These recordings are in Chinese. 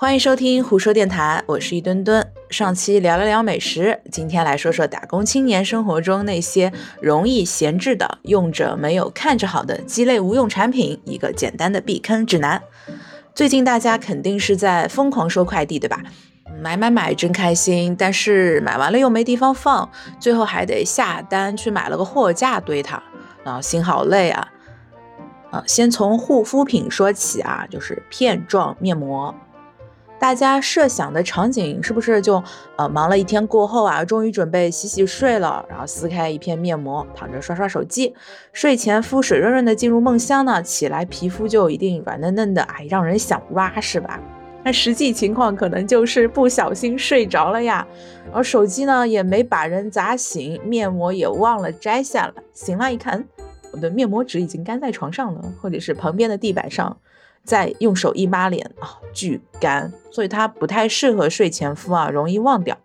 欢迎收听胡说电台，我是一墩墩。上期聊了聊美食，今天来说说打工青年生活中那些容易闲置的、用着没有看着好的鸡肋无用产品，一个简单的避坑指南。最近大家肯定是在疯狂收快递，对吧？买买买真开心，但是买完了又没地方放，最后还得下单去买了个货架堆它，啊，心好累啊！啊，先从护肤品说起啊，就是片状面膜。大家设想的场景是不是就呃忙了一天过后啊，终于准备洗洗睡了，然后撕开一片面膜，躺着刷刷手机，睡前敷水润润的进入梦乡呢？起来皮肤就一定软嫩嫩的，哎，让人想挖是吧？那实际情况可能就是不小心睡着了呀，而手机呢也没把人砸醒，面膜也忘了摘下了，醒了一看，我的面膜纸已经干在床上了，或者是旁边的地板上。再用手一抹脸啊，巨干，所以它不太适合睡前敷啊，容易忘掉。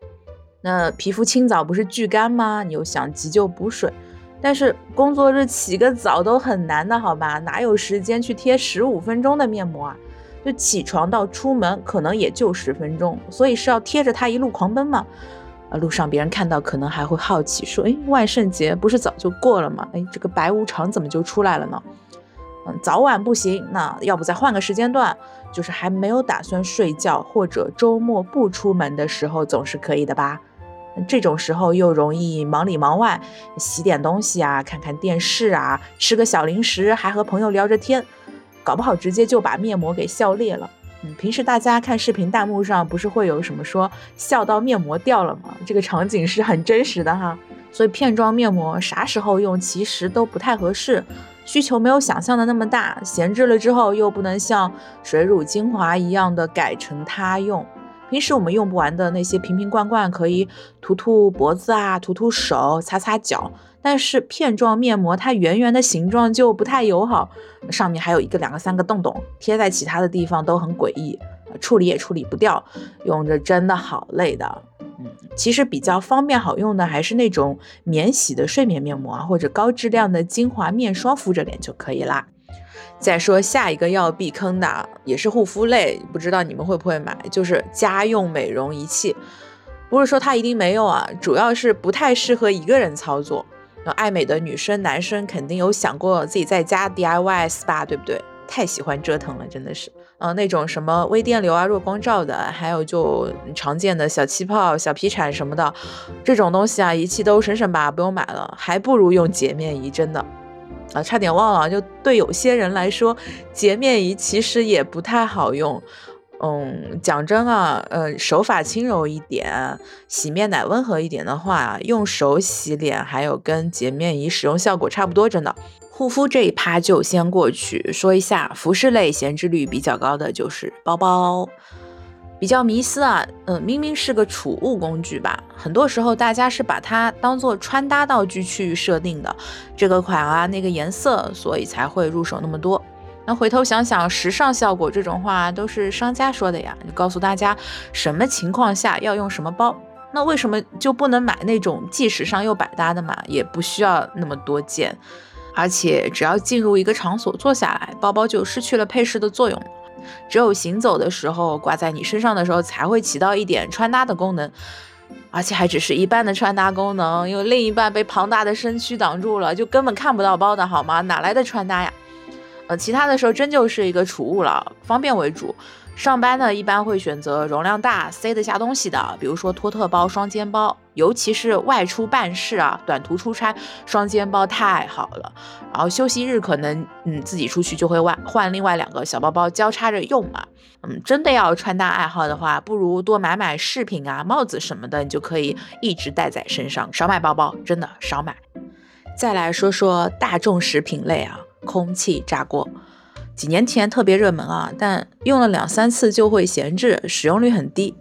那皮肤清早不是巨干吗？你又想急救补水，但是工作日起个早都很难的，好吧？哪有时间去贴十五分钟的面膜啊？就起床到出门可能也就十分钟，所以是要贴着它一路狂奔吗？啊，路上别人看到可能还会好奇说，哎，万圣节不是早就过了吗？哎，这个白无常怎么就出来了呢？嗯，早晚不行，那要不再换个时间段，就是还没有打算睡觉或者周末不出门的时候，总是可以的吧？这种时候又容易忙里忙外，洗点东西啊，看看电视啊，吃个小零食，还和朋友聊着天，搞不好直接就把面膜给笑裂了。嗯，平时大家看视频弹幕上不是会有什么说笑到面膜掉了吗？这个场景是很真实的哈。所以片状面膜啥时候用其实都不太合适。需求没有想象的那么大，闲置了之后又不能像水乳精华一样的改成它用。平时我们用不完的那些瓶瓶罐罐，可以涂涂脖子啊，涂涂手，擦擦脚。但是片状面膜它圆圆的形状就不太友好，上面还有一个、两个、三个洞洞，贴在其他的地方都很诡异，处理也处理不掉，用着真的好累的。嗯，其实比较方便好用的还是那种免洗的睡眠面膜啊，或者高质量的精华面霜敷着脸就可以啦。再说下一个要避坑的，也是护肤类，不知道你们会不会买，就是家用美容仪器。不是说它一定没用啊，主要是不太适合一个人操作。那爱美的女生、男生肯定有想过自己在家 DIY SPA，对不对？太喜欢折腾了，真的是。嗯，那种什么微电流啊、弱光照的，还有就常见的小气泡、小皮铲什么的，这种东西啊，仪器都省省吧，不用买了，还不如用洁面仪，真的。啊，差点忘了，就对有些人来说，洁面仪其实也不太好用。嗯，讲真啊，呃，手法轻柔一点，洗面奶温和一点的话，用手洗脸还有跟洁面仪使用效果差不多，真的。护肤这一趴就先过去，说一下服饰类闲置率比较高的就是包包，比较迷思啊，嗯，明明是个储物工具吧，很多时候大家是把它当做穿搭道具去设定的，这个款啊，那个颜色，所以才会入手那么多。那回头想想，时尚效果这种话都是商家说的呀，就告诉大家什么情况下要用什么包，那为什么就不能买那种既时尚又百搭的嘛？也不需要那么多件。而且只要进入一个场所坐下来，包包就失去了配饰的作用只有行走的时候挂在你身上的时候才会起到一点穿搭的功能，而且还只是一半的穿搭功能，因为另一半被庞大的身躯挡住了，就根本看不到包的好吗？哪来的穿搭呀？呃，其他的时候真就是一个储物了，方便为主。上班呢，一般会选择容量大、塞得下东西的，比如说托特包、双肩包，尤其是外出办事啊、短途出差，双肩包太好了。然后休息日可能嗯自己出去就会换换另外两个小包包交叉着用嘛。嗯，真的要穿搭爱好的话，不如多买买饰品啊、帽子什么的，你就可以一直带在身上，少买包包，真的少买。再来说说大众食品类啊，空气炸锅。几年前特别热门啊，但用了两三次就会闲置，使用率很低。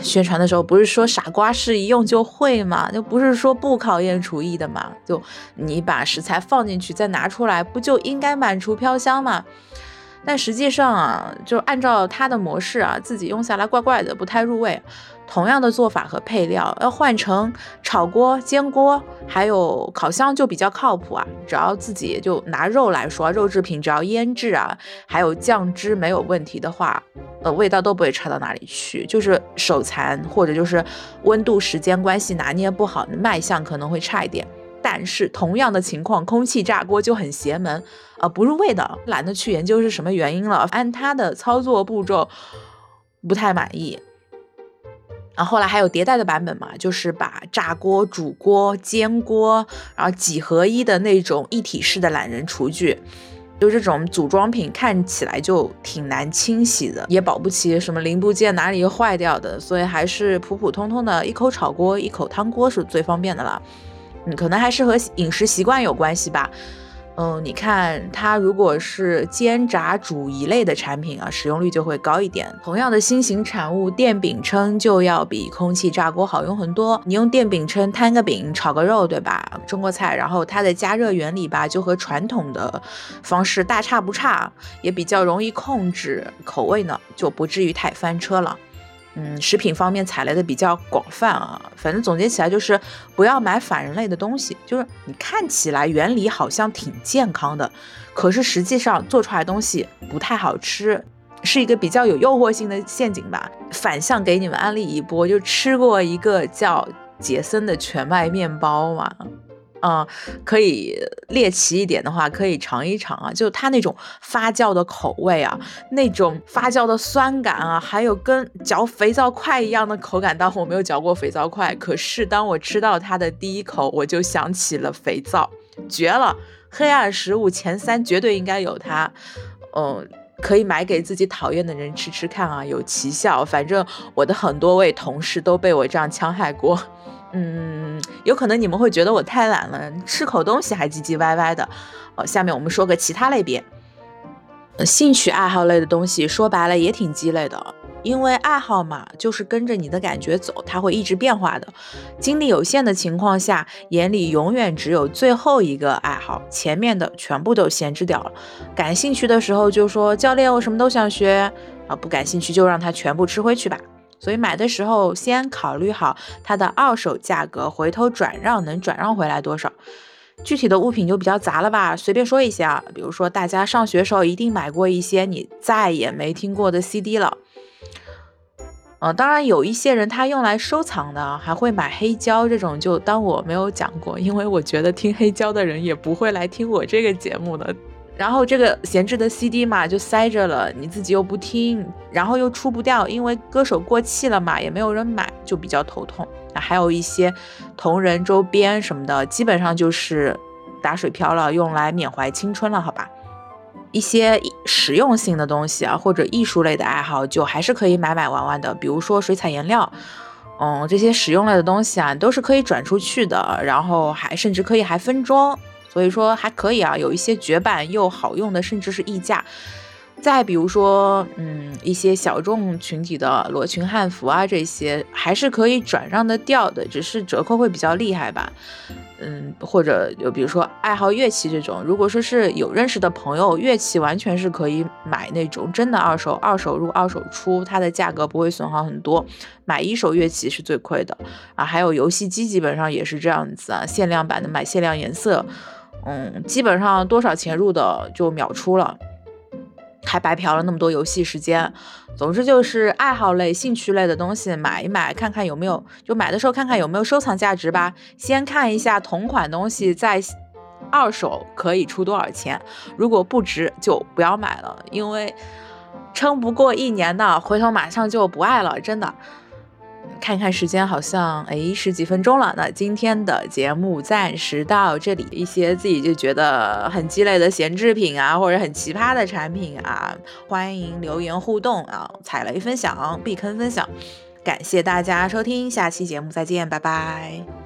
宣传的时候不是说傻瓜式一用就会嘛？就不是说不考验厨艺的嘛？就你把食材放进去再拿出来，不就应该满厨飘香吗？但实际上啊，就按照它的模式啊，自己用下来怪怪的，不太入味。同样的做法和配料，要换成炒锅、煎锅，还有烤箱就比较靠谱啊。只要自己就拿肉来说，肉制品只要腌制啊，还有酱汁没有问题的话，呃，味道都不会差到哪里去。就是手残或者就是温度时间关系拿捏不好，卖相可能会差一点。但是同样的情况，空气炸锅就很邪门，呃，不入味的，懒得去研究是什么原因了。按它的操作步骤，不太满意。然后后来还有迭代的版本嘛，就是把炸锅、煮锅、煎锅，然后几合一的那种一体式的懒人厨具，就这种组装品看起来就挺难清洗的，也保不齐什么零部件哪里坏掉的，所以还是普普通通的一口炒锅、一口汤锅是最方便的了。嗯，可能还是和饮食习惯有关系吧。嗯，你看它如果是煎炸煮一类的产品啊，使用率就会高一点。同样的新型产物，电饼铛就要比空气炸锅好用很多。你用电饼铛摊个饼、炒个肉，对吧？中国菜，然后它的加热原理吧，就和传统的方式大差不差，也比较容易控制口味呢，就不至于太翻车了。嗯，食品方面踩雷的比较广泛啊，反正总结起来就是不要买反人类的东西。就是你看起来原理好像挺健康的，可是实际上做出来东西不太好吃，是一个比较有诱惑性的陷阱吧。反向给你们安利一波，就吃过一个叫杰森的全麦面包嘛。嗯，可以猎奇一点的话，可以尝一尝啊！就它那种发酵的口味啊，那种发酵的酸感啊，还有跟嚼肥皂块一样的口感。当我没有嚼过肥皂块，可是当我吃到它的第一口，我就想起了肥皂，绝了！黑暗食物前三绝对应该有它。嗯，可以买给自己讨厌的人吃吃看啊，有奇效。反正我的很多位同事都被我这样戕害过。嗯，有可能你们会觉得我太懒了，吃口东西还唧唧歪歪的。哦，下面我们说个其他类别，兴趣爱好类的东西，说白了也挺鸡肋的。因为爱好嘛，就是跟着你的感觉走，它会一直变化的。精力有限的情况下，眼里永远只有最后一个爱好，前面的全部都闲置掉了。感兴趣的时候就说教练，我什么都想学啊，不感兴趣就让它全部吃回去吧。所以买的时候先考虑好它的二手价格，回头转让能转让回来多少。具体的物品就比较杂了吧，随便说一些啊，比如说大家上学时候一定买过一些你再也没听过的 CD 了。嗯，当然有一些人他用来收藏的，还会买黑胶这种，就当我没有讲过，因为我觉得听黑胶的人也不会来听我这个节目的。然后这个闲置的 CD 嘛，就塞着了，你自己又不听，然后又出不掉，因为歌手过气了嘛，也没有人买，就比较头痛。还有一些同人周边什么的，基本上就是打水漂了，用来缅怀青春了，好吧？一些实用性的东西啊，或者艺术类的爱好，就还是可以买买玩玩的，比如说水彩颜料，嗯，这些实用类的东西啊，都是可以转出去的，然后还甚至可以还分装。所以说还可以啊，有一些绝版又好用的，甚至是溢价。再比如说，嗯，一些小众群体的裸裙汉服啊，这些还是可以转让的掉的，只是折扣会比较厉害吧。嗯，或者就比如说爱好乐器这种，如果说是有认识的朋友，乐器完全是可以买那种真的二手，二手入二手出，它的价格不会损耗很多。买一手乐器是最亏的啊。还有游戏机，基本上也是这样子啊，限量版的买限量颜色。嗯，基本上多少钱入的就秒出了，还白嫖了那么多游戏时间。总之就是爱好类、兴趣类的东西买一买，看看有没有，就买的时候看看有没有收藏价值吧。先看一下同款东西在二手可以出多少钱，如果不值就不要买了，因为撑不过一年的，回头马上就不爱了，真的。看看时间，好像哎十几分钟了。那今天的节目暂时到这里。一些自己就觉得很鸡肋的闲置品啊，或者很奇葩的产品啊，欢迎留言互动啊，踩雷分享，避坑分享。感谢大家收听，下期节目再见，拜拜。